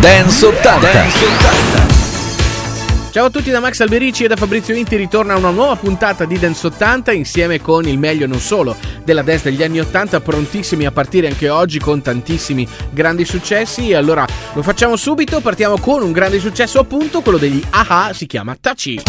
Dance 80. Dance 80. Ciao a tutti da Max Alberici e da Fabrizio Inti ritorna una nuova puntata di Dance 80 insieme con il meglio non solo della dance degli anni 80 prontissimi a partire anche oggi con tantissimi grandi successi e allora lo facciamo subito partiamo con un grande successo appunto quello degli AHA si chiama Tachi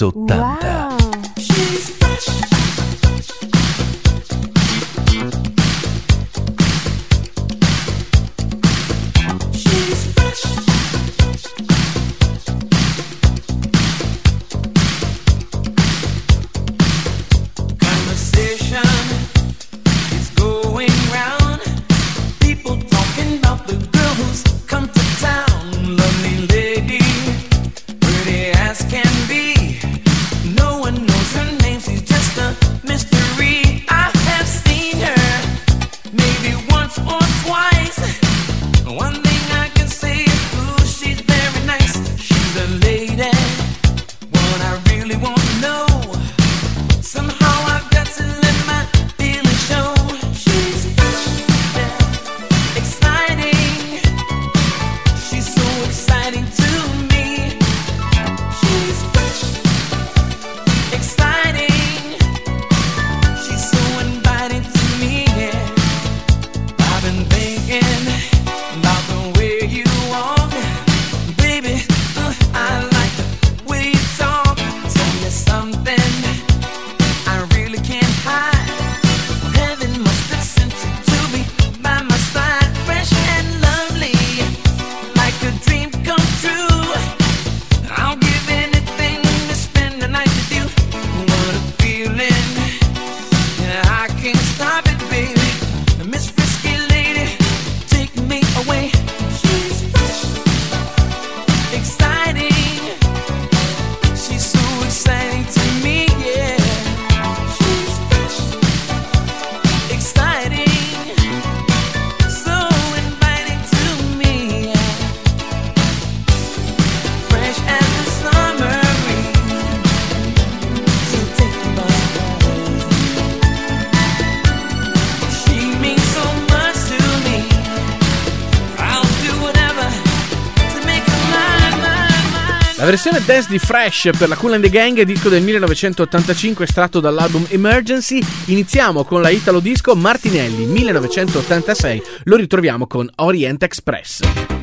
Dance 80. Versione dance di Fresh per la Cool and the Gang, disco del 1985 estratto dall'album Emergency. Iniziamo con la Italo Disco Martinelli 1986, lo ritroviamo con Orient Express.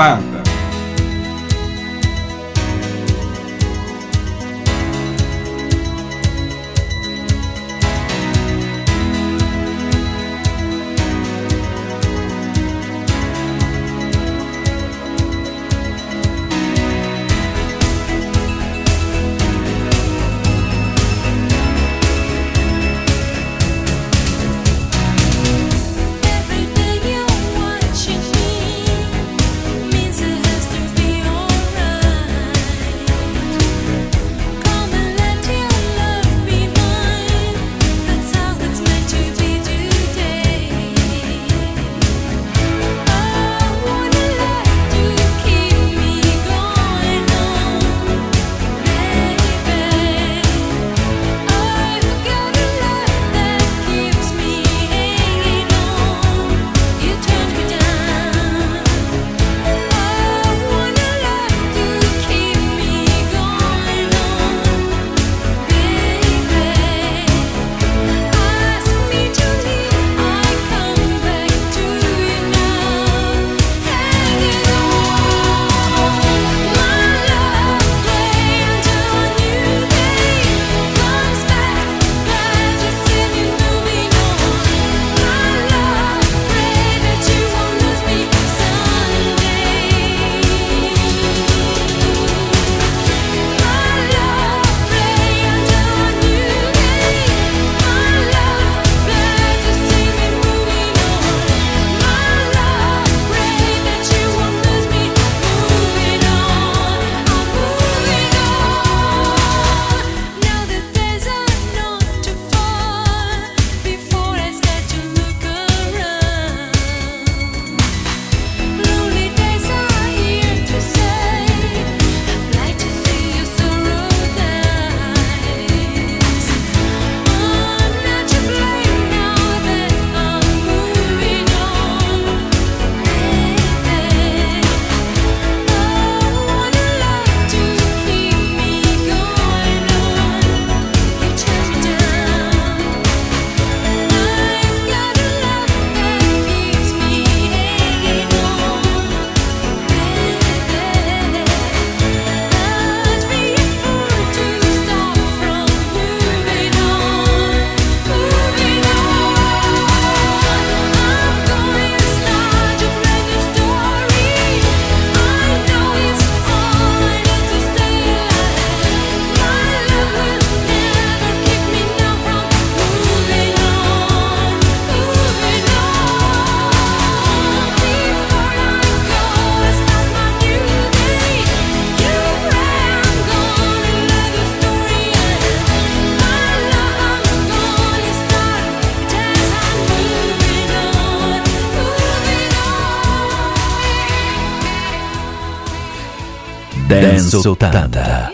Anni Dance 80. Milano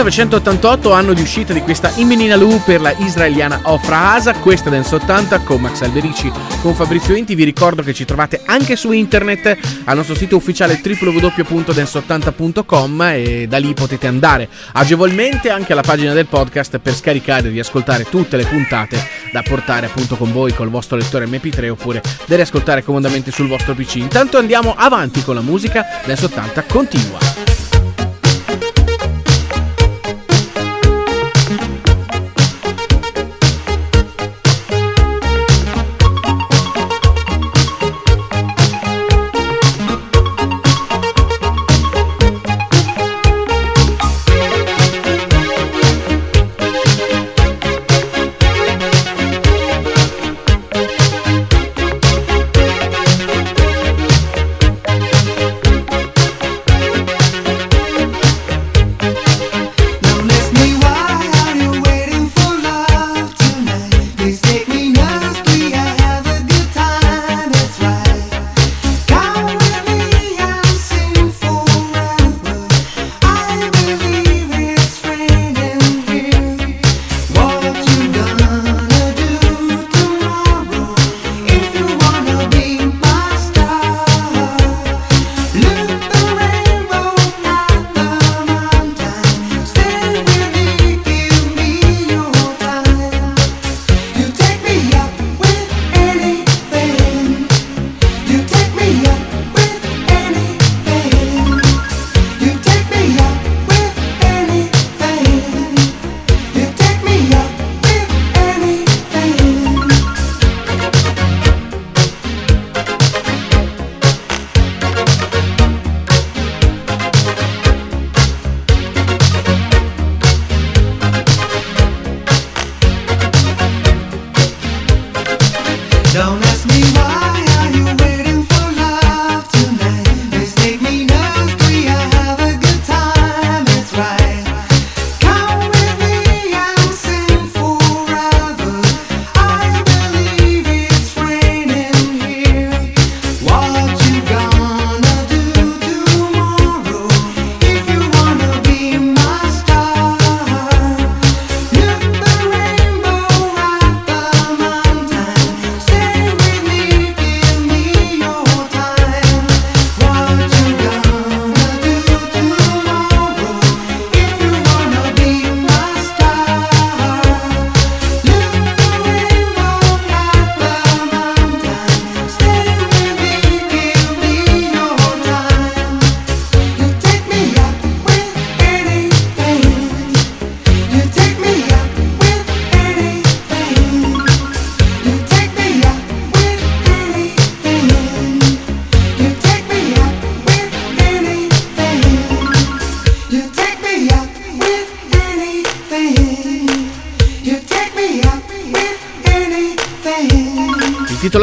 1988, anno di uscita di questa Imenina Lu per la israeliana Ofra Asa, questa Dance 80 con Max Alberici, con Fabrizio Enti. Vi ricordo che ci trovate anche su internet al nostro sito ufficiale www.dance80.com e da lì potete andare agevolmente anche alla pagina del podcast per scaricare e riascoltare tutte le puntate da portare appunto con voi col vostro lettore MP3 oppure da riascoltare comodamente sul vostro PC. Intanto andiamo avanti con la musica, Dance 80 continua.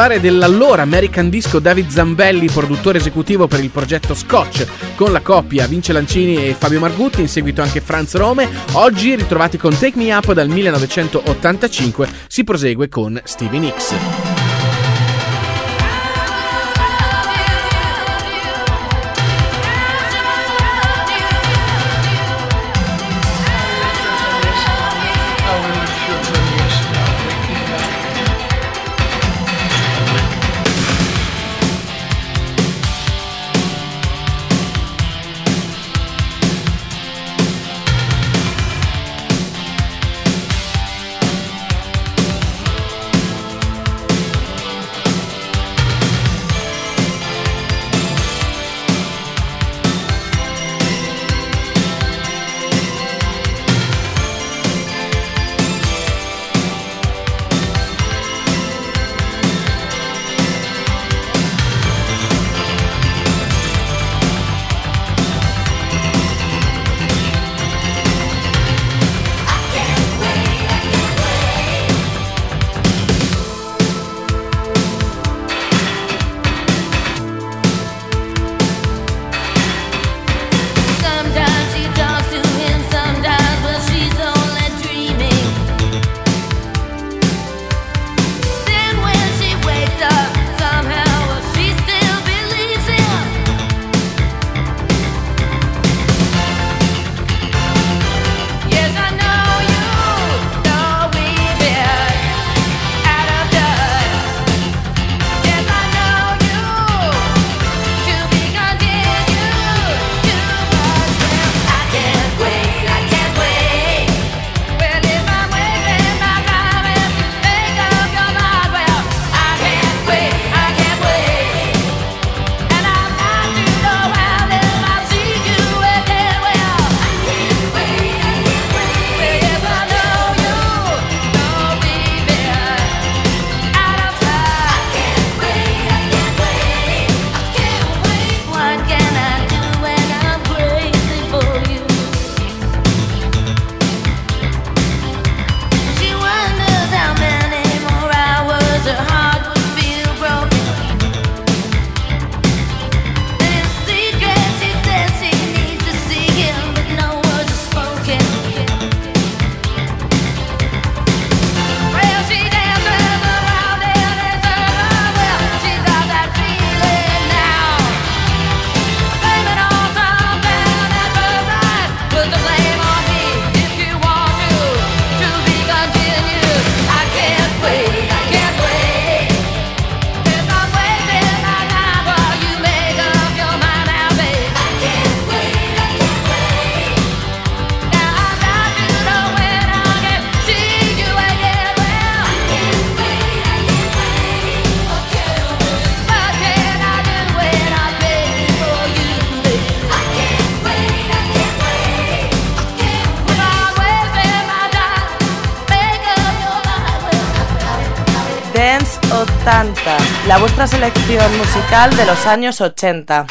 Titolare dell'allora American Disco David Zambelli, produttore esecutivo per il progetto Scotch, con la coppia Vince Lancini e Fabio Margutti, in seguito anche Franz Rome, oggi ritrovati con Take Me Up dal 1985, si prosegue con Stevie Nicks. La vuestra selección musical de los años 80.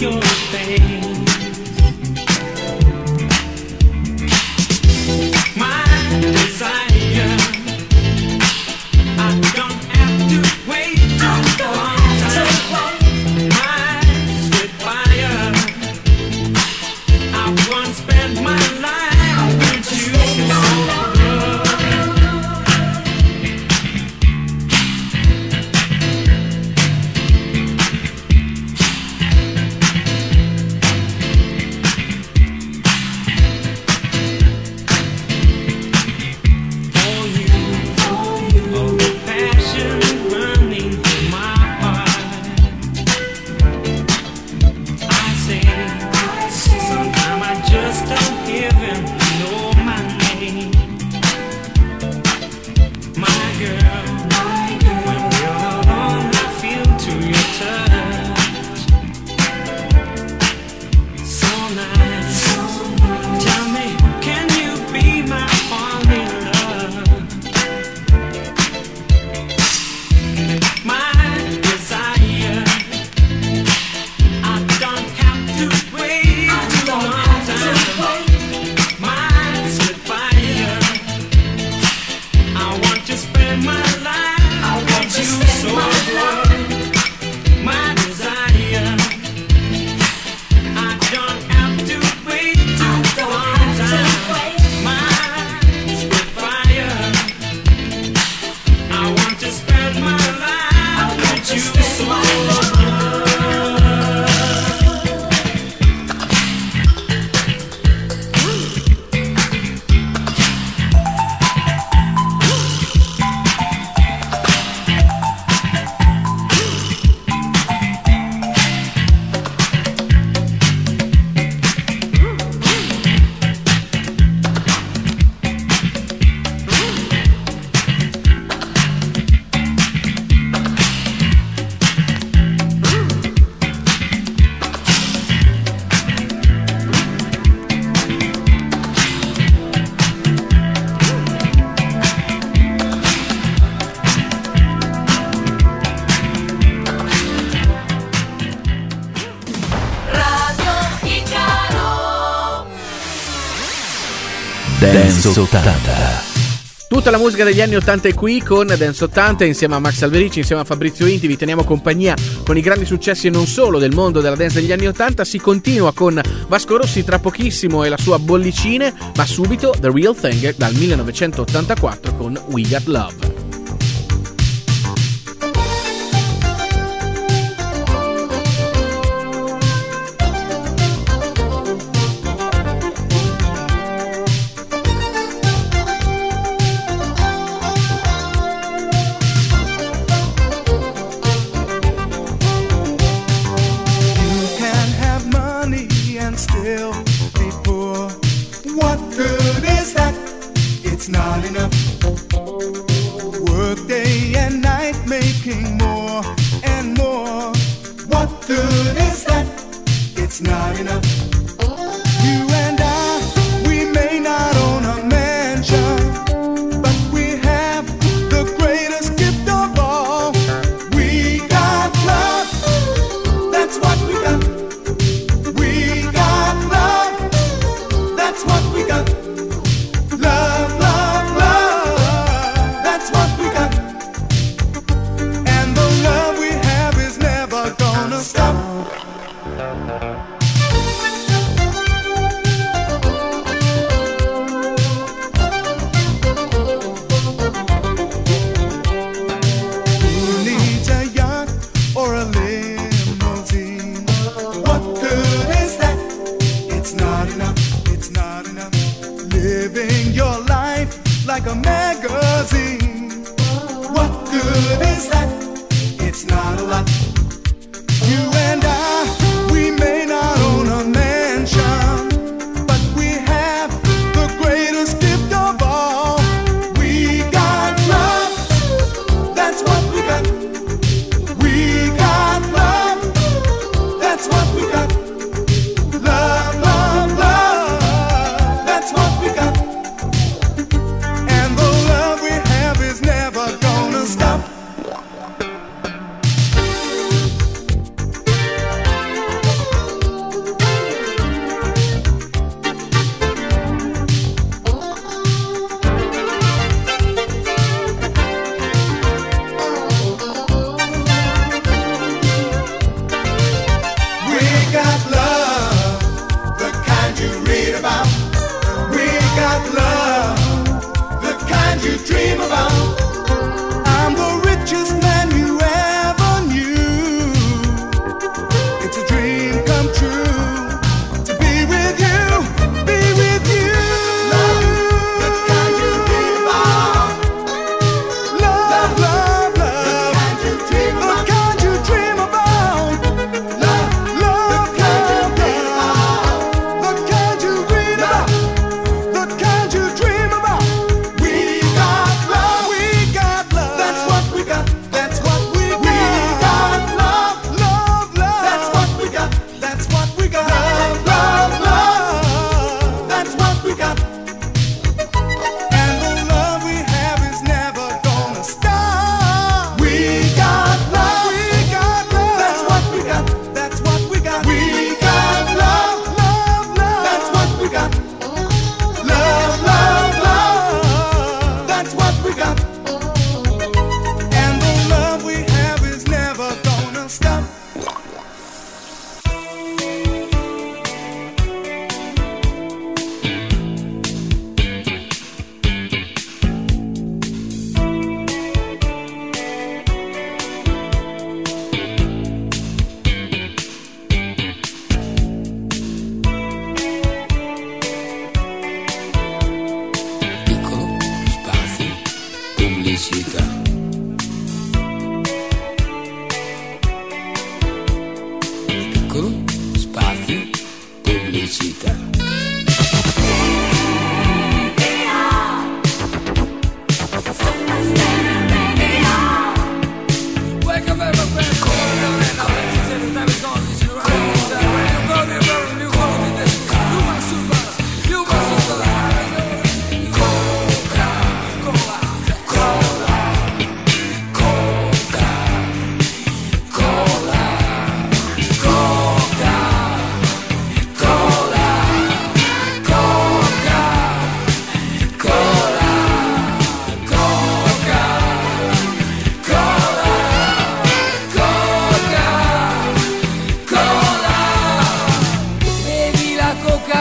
You. Dance 80. Tutta la musica degli anni 80 è qui con Dance 80 insieme a Max Alberici, insieme a Fabrizio Inti, vi teniamo compagnia con i grandi successi non solo del mondo della dance degli anni 80. Si continua con Vasco Rossi tra pochissimo e la sua bollicine, ma subito The Real Thing dal 1984 con We Got Love.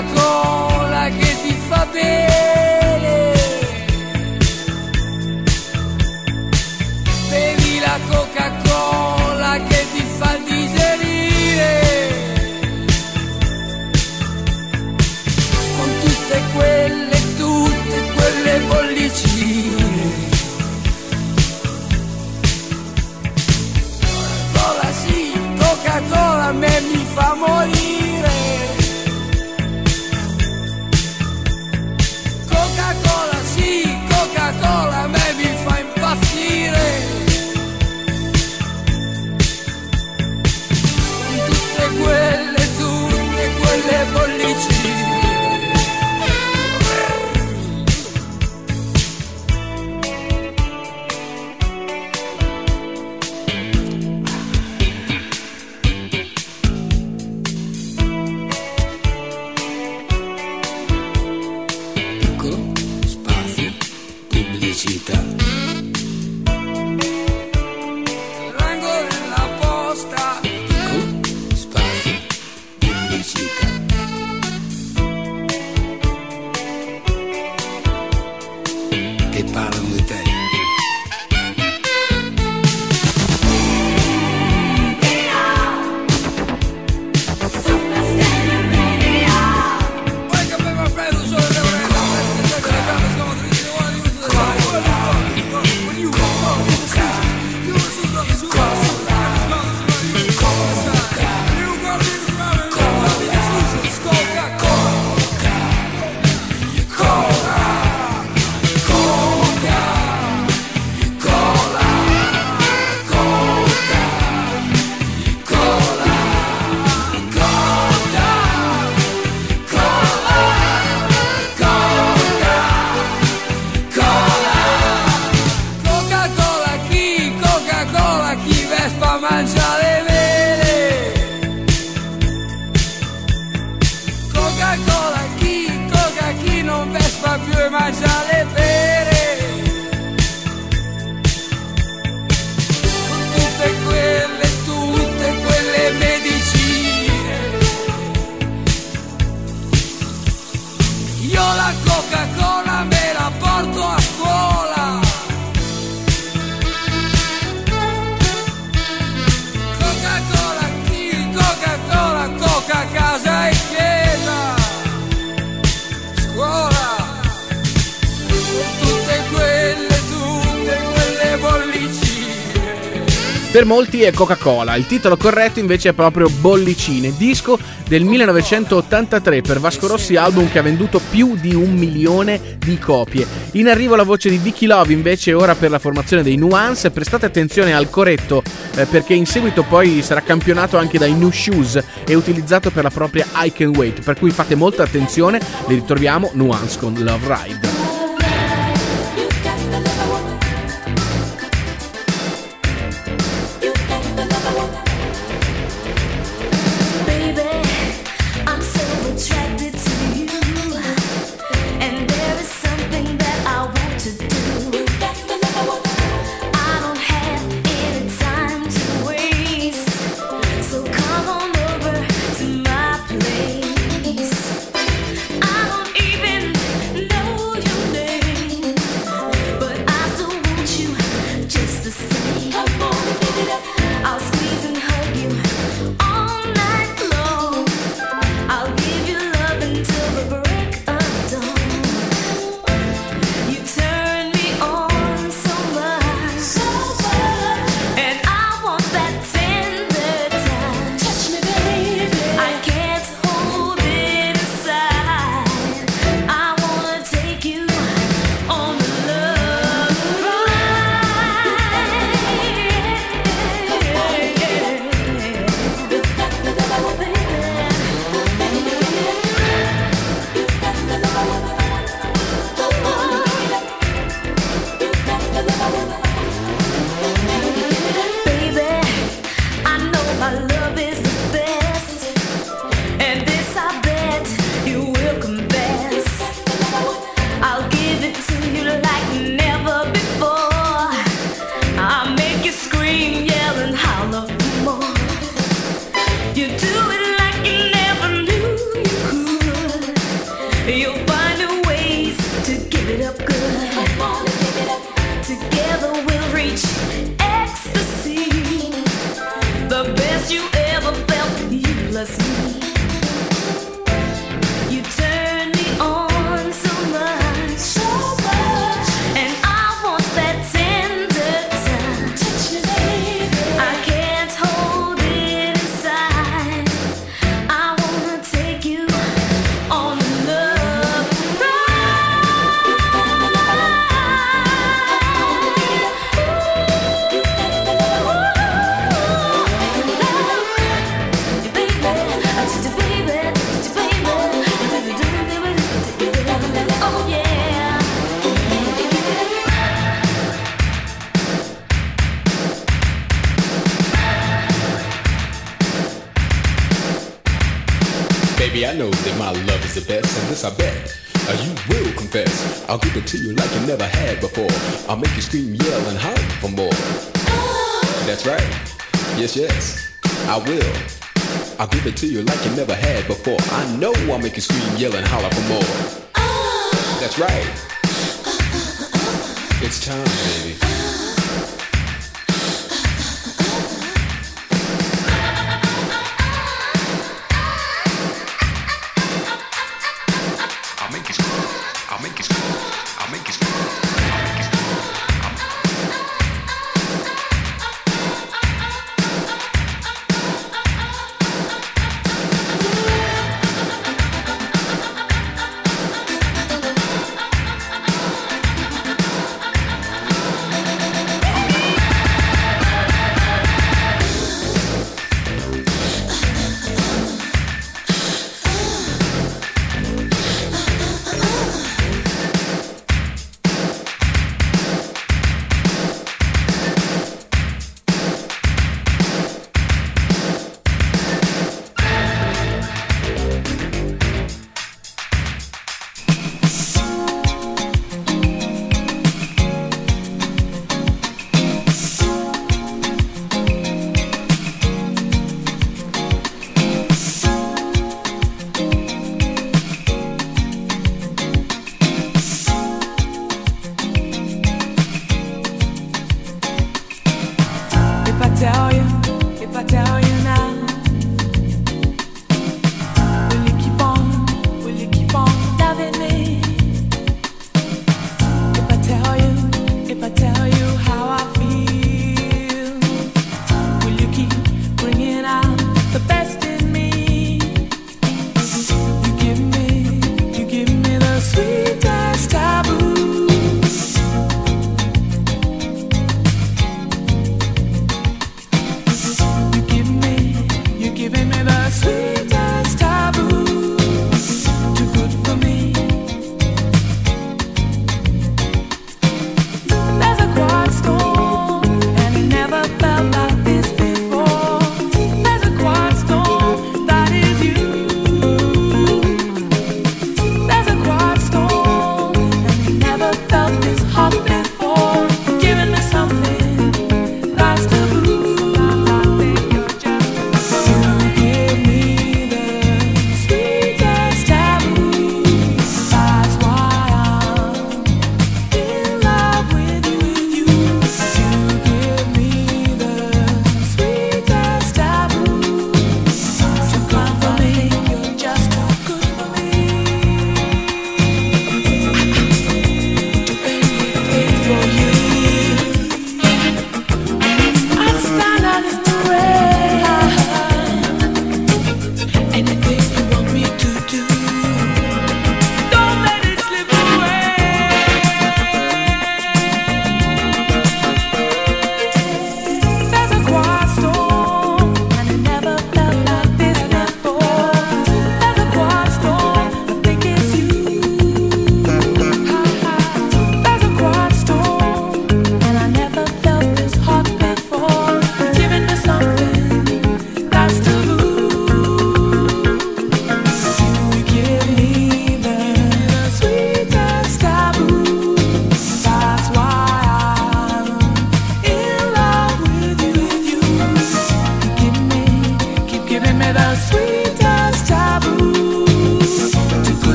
Coca-Cola che ti fa bene. Per molti è Coca-Cola, il titolo corretto invece è proprio Bollicine, disco del 1983 per Vasco Rossi, album che ha venduto più di un milione di copie. In arrivo la voce di Vicky Love invece ora per la formazione dei Nuance, prestate attenzione al corretto eh, perché in seguito poi sarà campionato anche dai New Shoes e utilizzato per la propria I Can Wait, per cui fate molta attenzione, li ritroviamo Nuance con Love Ride. Christmas. I'll give it to you like you never had before. I'll make you scream, yell, and holler for more. That's right. Yes, yes. I will. I'll give it to you like you never had before. I know I'll make you scream, yell, and holler for more. That's right. It's time, baby.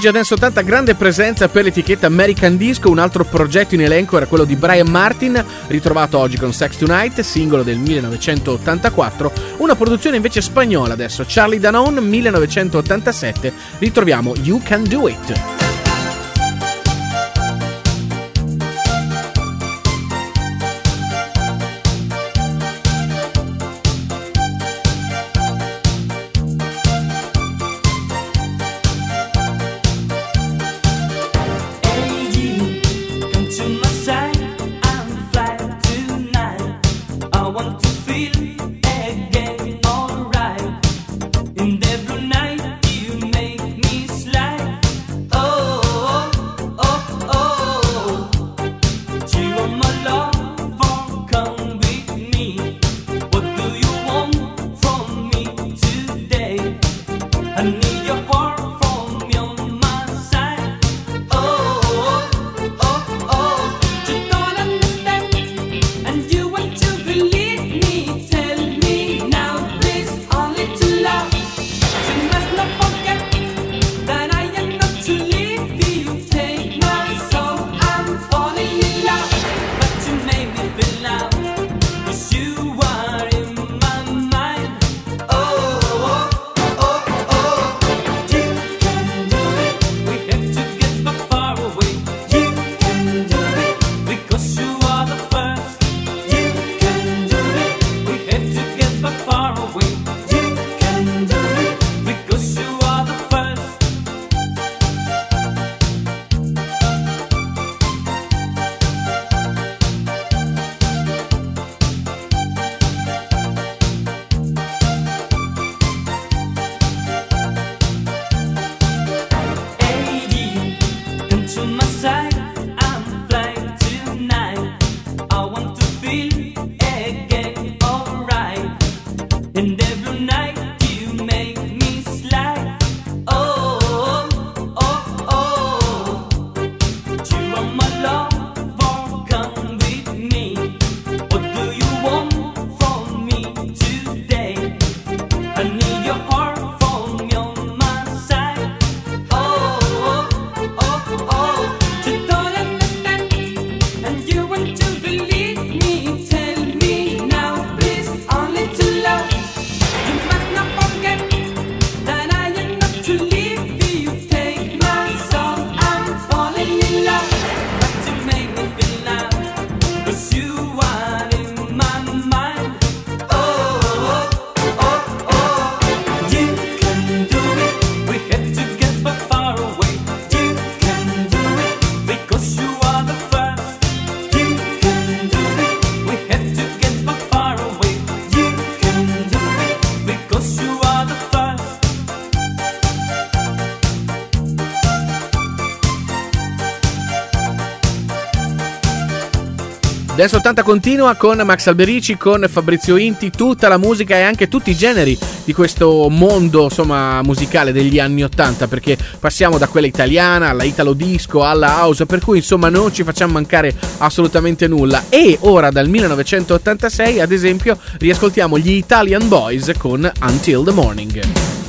Oggi a Dance 80 grande presenza per l'etichetta American Disco, un altro progetto in elenco era quello di Brian Martin, ritrovato oggi con Sex Tonight, singolo del 1984, una produzione invece spagnola adesso, Charlie Danone 1987, ritroviamo You Can Do It. Dance 80 continua con Max Alberici, con Fabrizio Inti, tutta la musica e anche tutti i generi di questo mondo insomma musicale degli anni 80 perché passiamo da quella italiana alla italo disco alla house per cui insomma non ci facciamo mancare assolutamente nulla e ora dal 1986 ad esempio riascoltiamo gli Italian Boys con Until the Morning.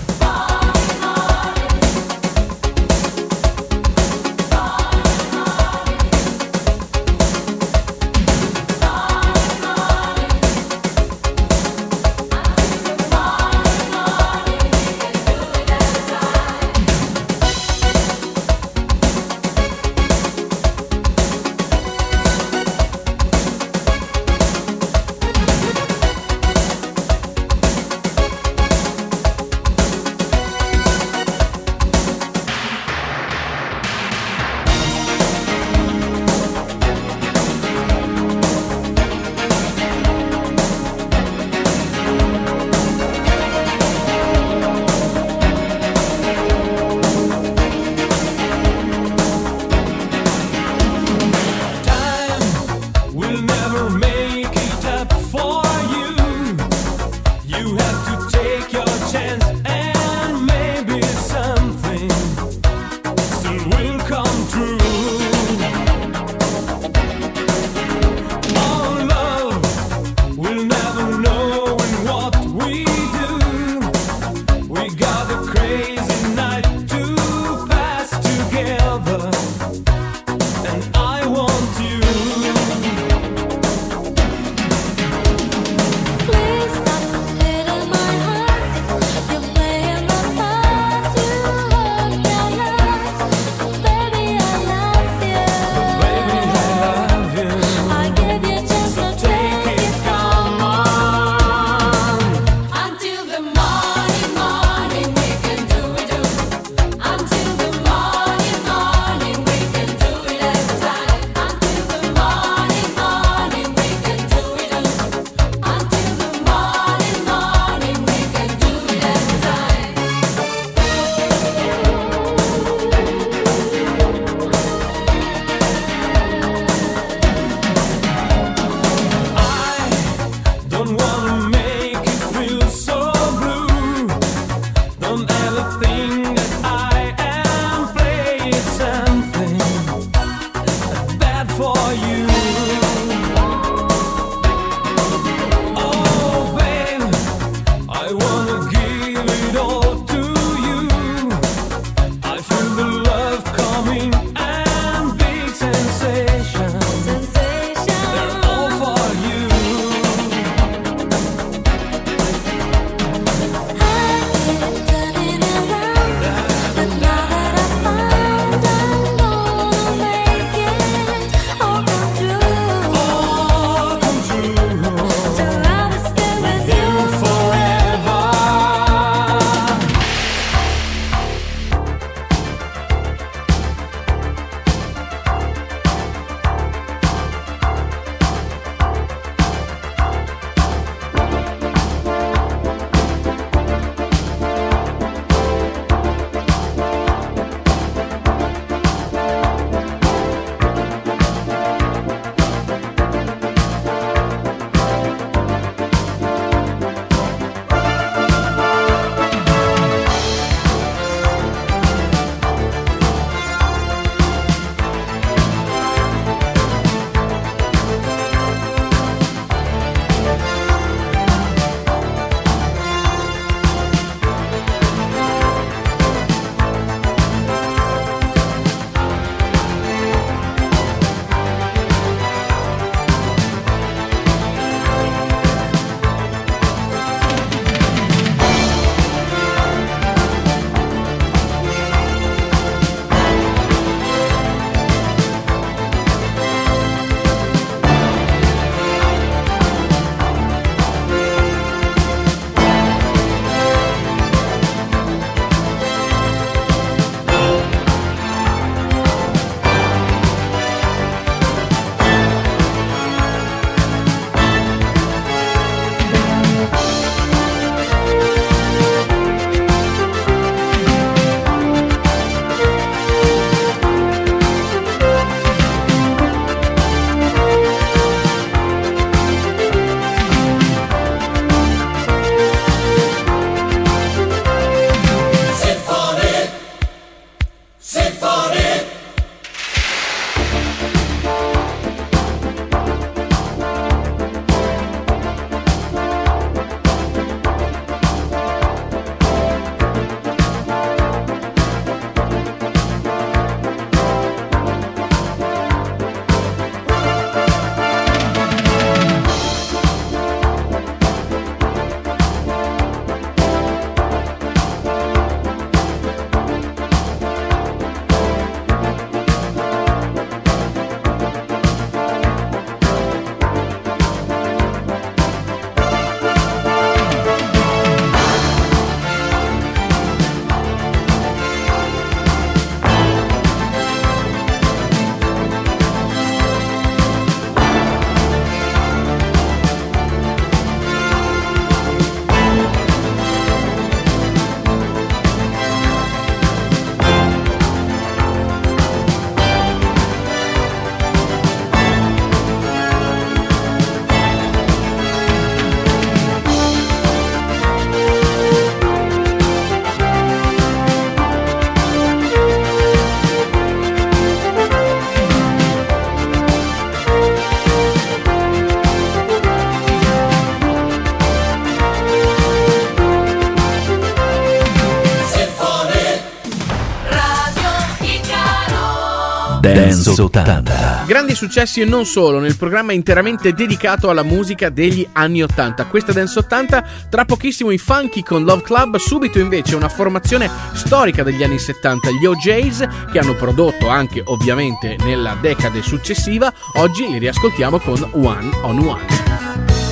Dance 80. Grandi successi e non solo, nel programma interamente dedicato alla musica degli anni 80. Questa Dance 80, tra pochissimo i Funky con Love Club, subito invece una formazione storica degli anni 70, gli OJs, che hanno prodotto anche ovviamente nella decade successiva. Oggi li riascoltiamo con One on One.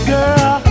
Girl,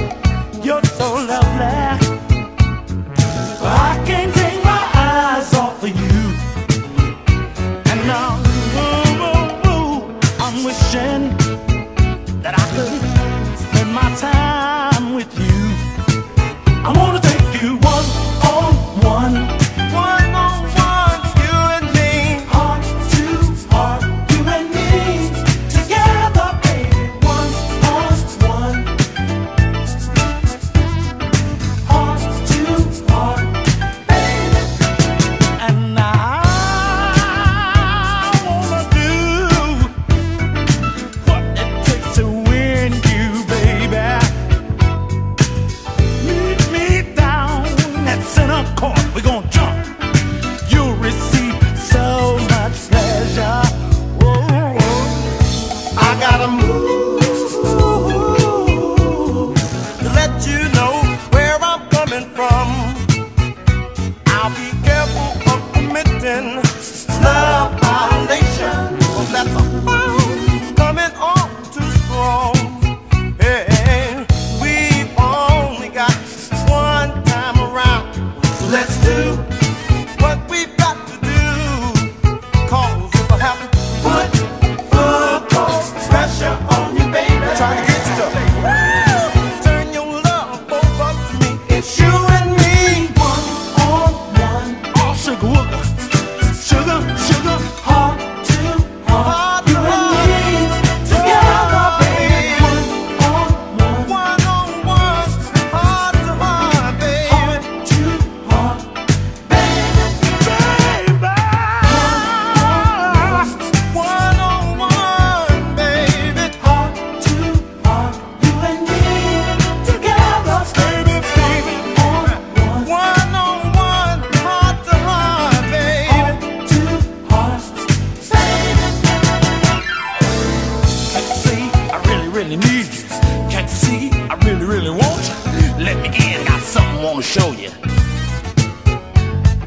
dance. Can't you see? I really, really want you. Let me in, got something I wanna show you.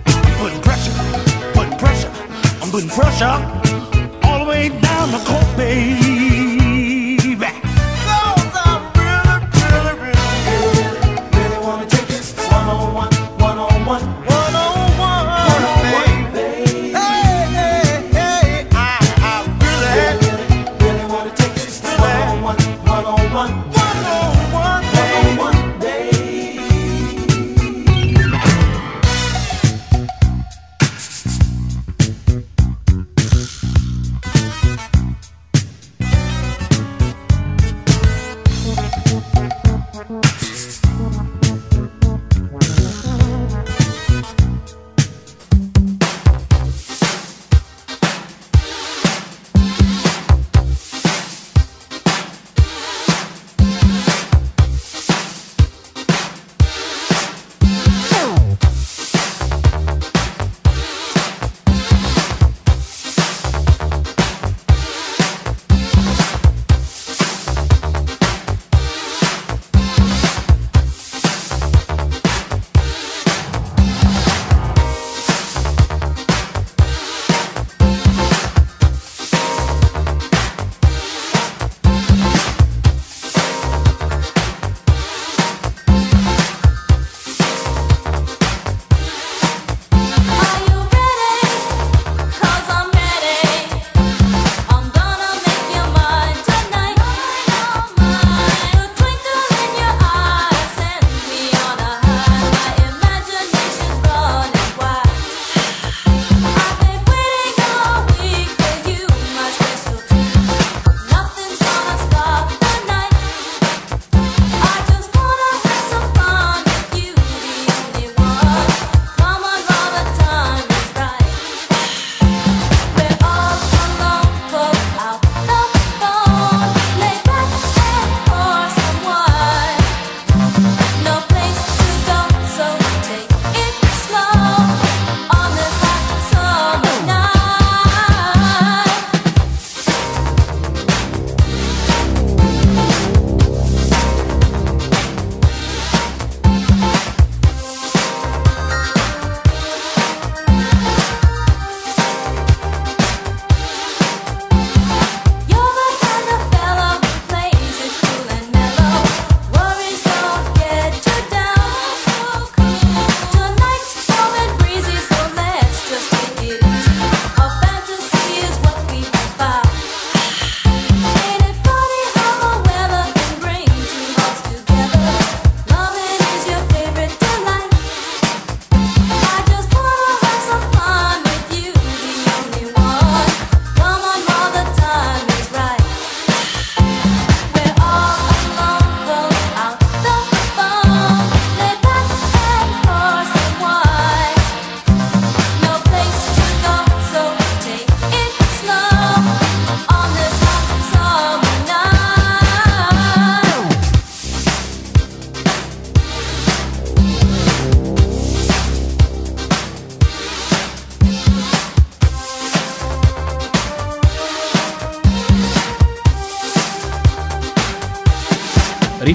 I'm putting pressure, putting pressure, I'm putting pressure all the way down the court, babe.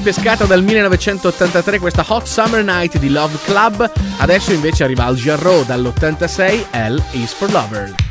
ripescata dal 1983 questa Hot Summer Night di Love Club, adesso invece arriva al Jarreau dall'86 L is for Lovers.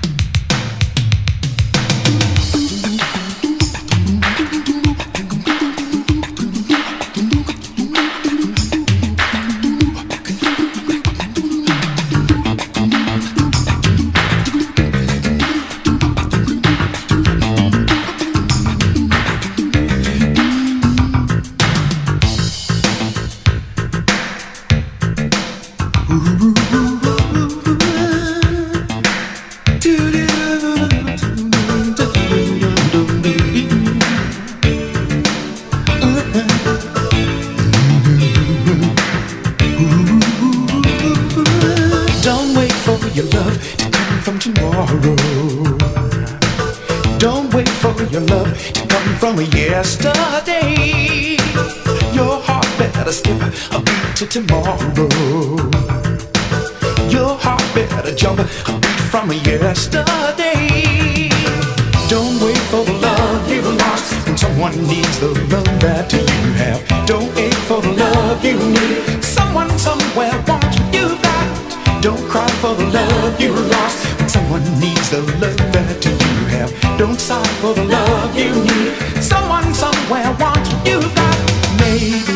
for the love you need. Someone somewhere wants what you've got. Maybe.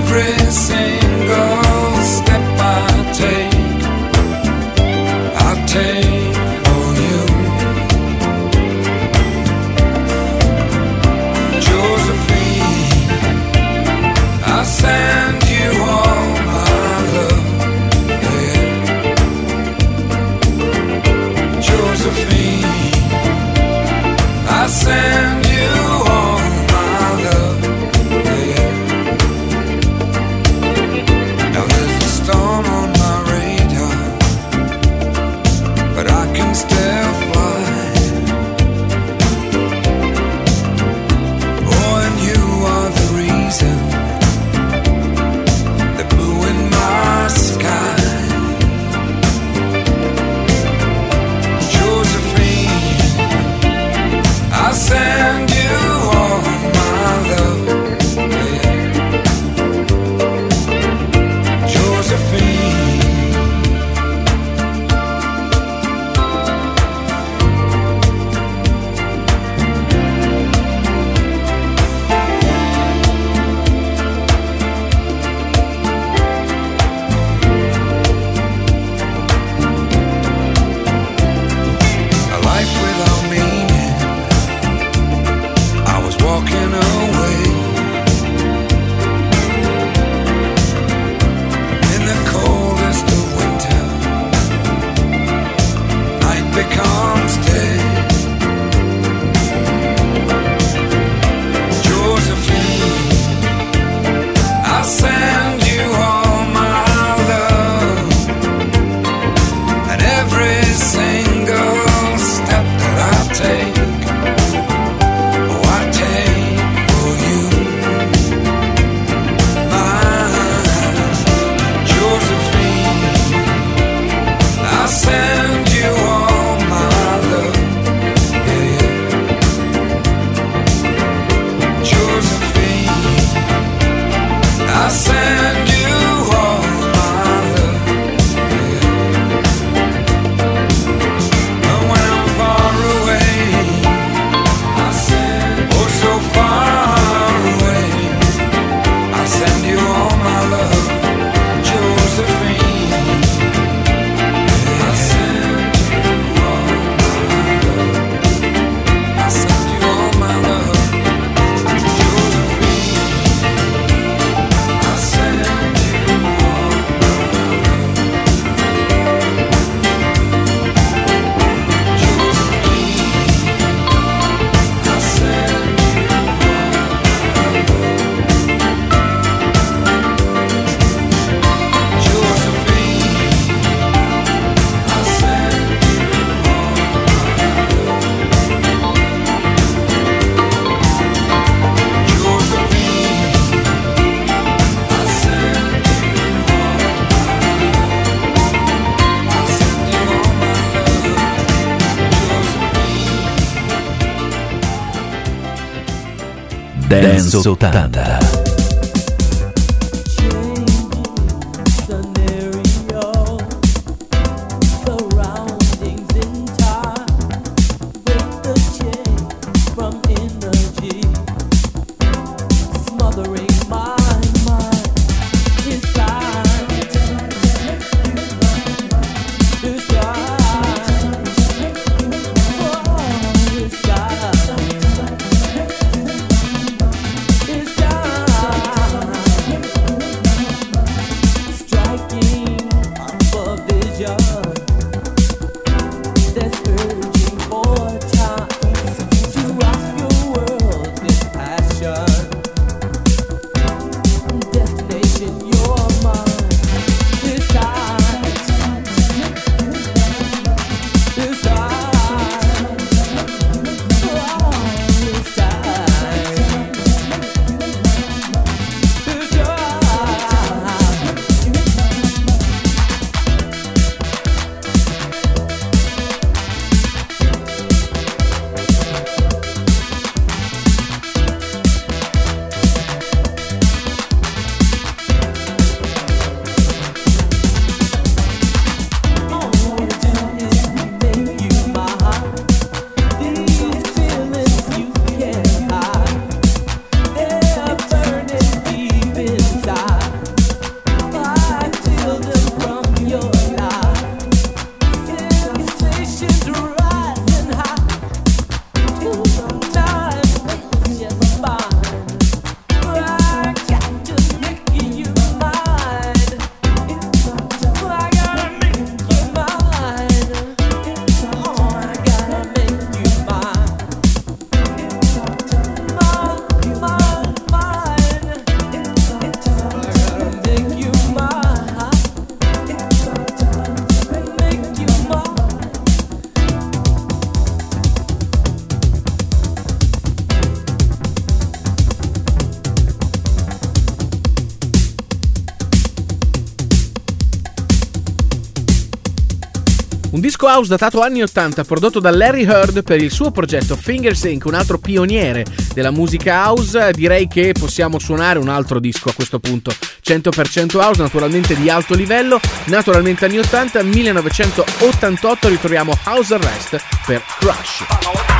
every single Dance house datato anni 80 prodotto da Larry Heard per il suo progetto Fingersync, un altro pioniere della musica house. Direi che possiamo suonare un altro disco a questo punto. 100% house, naturalmente di alto livello, naturalmente anni 80, 1988 ritroviamo House Arrest per Crush.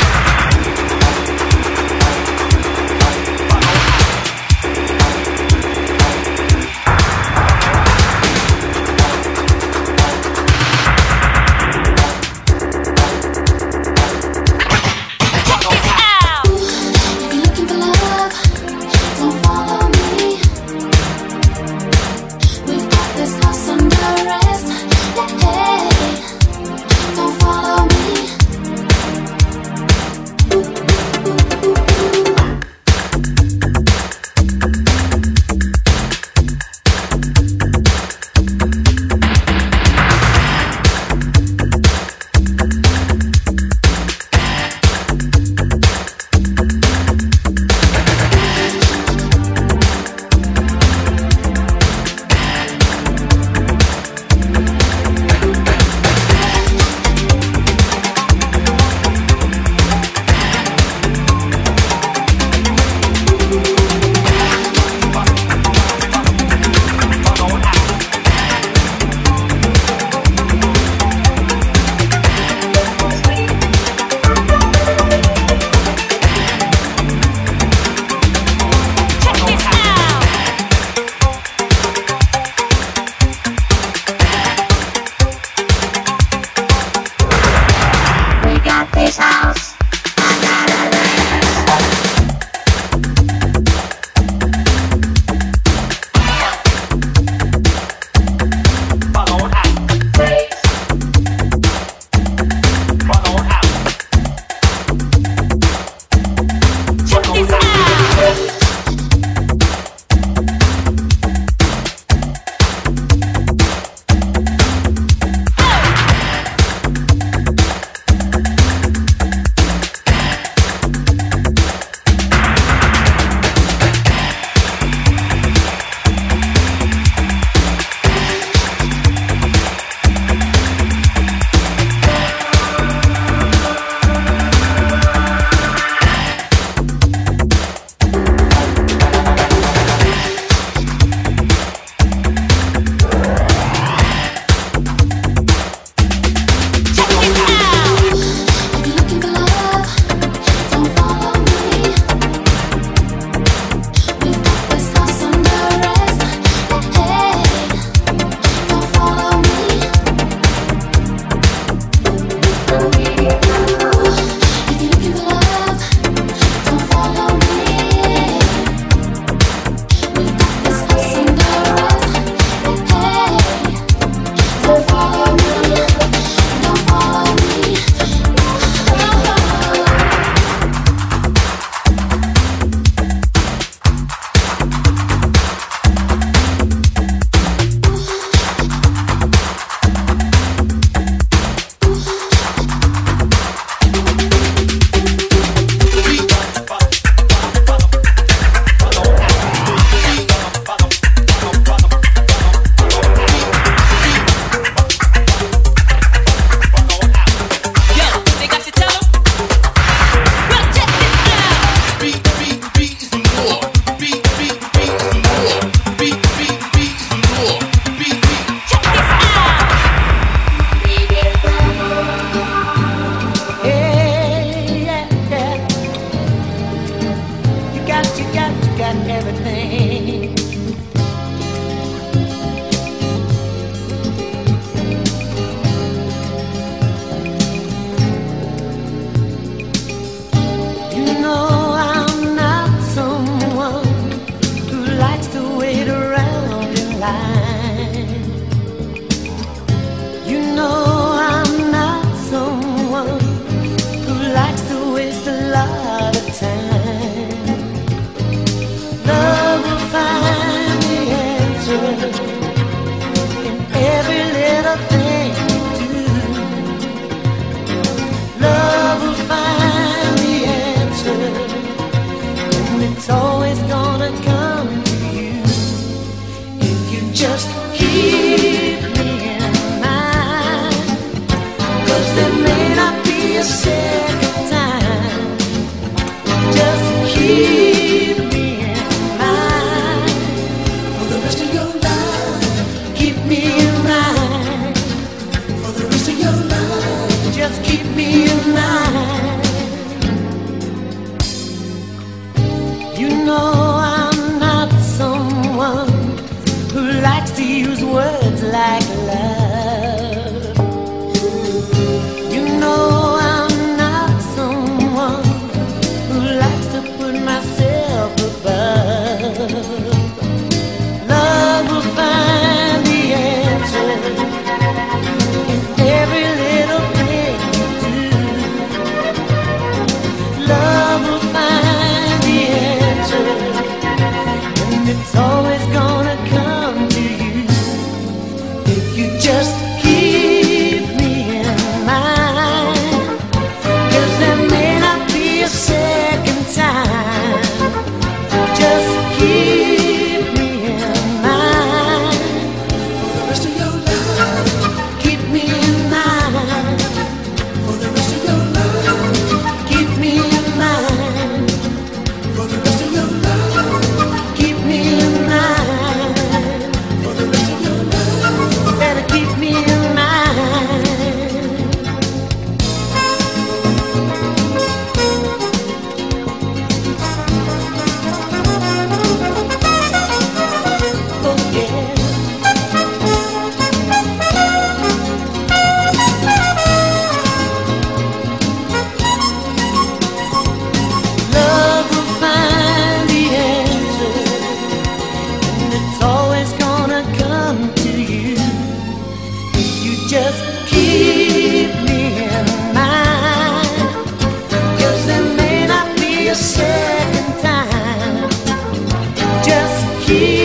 deep.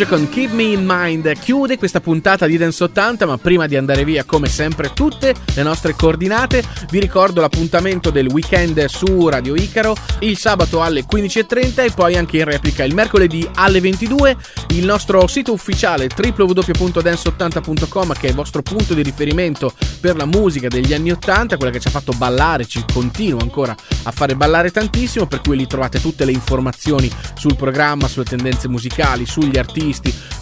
George con Keep Me in Mind. Chiude questa puntata di Dance 80, ma prima di andare via, come sempre, tutte le nostre coordinate, vi ricordo l'appuntamento del weekend su Radio Icaro, il sabato alle 15.30 e poi anche in replica il mercoledì alle 22, il nostro sito ufficiale www.dance80.com che è il vostro punto di riferimento per la musica degli anni 80, quella che ci ha fatto ballare, ci continua ancora a fare ballare tantissimo, per cui lì trovate tutte le informazioni sul programma, sulle tendenze musicali, sugli artisti,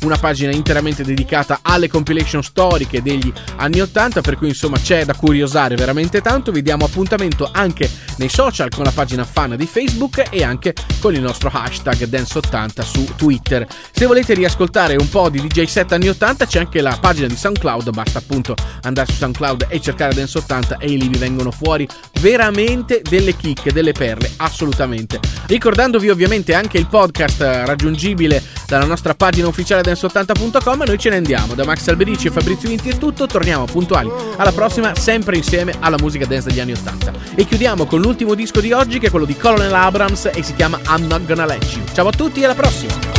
una pagina interamente dedicata alle compilation storiche degli anni 80, per cui insomma c'è da curiosare veramente tanto. Vi diamo appuntamento anche nei social con la pagina fan di Facebook e anche con il nostro hashtag Dance80 su Twitter. Se volete riascoltare un po' di DJ set anni 80 c'è anche la pagina di SoundCloud, basta appunto andare su SoundCloud e cercare Dance 80 e lì vi vengono fuori veramente delle chicche, delle perle, assolutamente. Ricordandovi ovviamente anche il podcast raggiungibile dalla nostra pagina ufficiale dance80.com, noi ce ne andiamo. Da Max Alberici e Fabrizio Vinti è tutto, torniamo puntuali alla prossima, sempre insieme alla musica dance degli anni 80. E chiudiamo con l'ultimo disco di oggi che è quello di Colonel Abrams e si chiama I'm Not Gonna Let You. Ciao a tutti e alla prossima!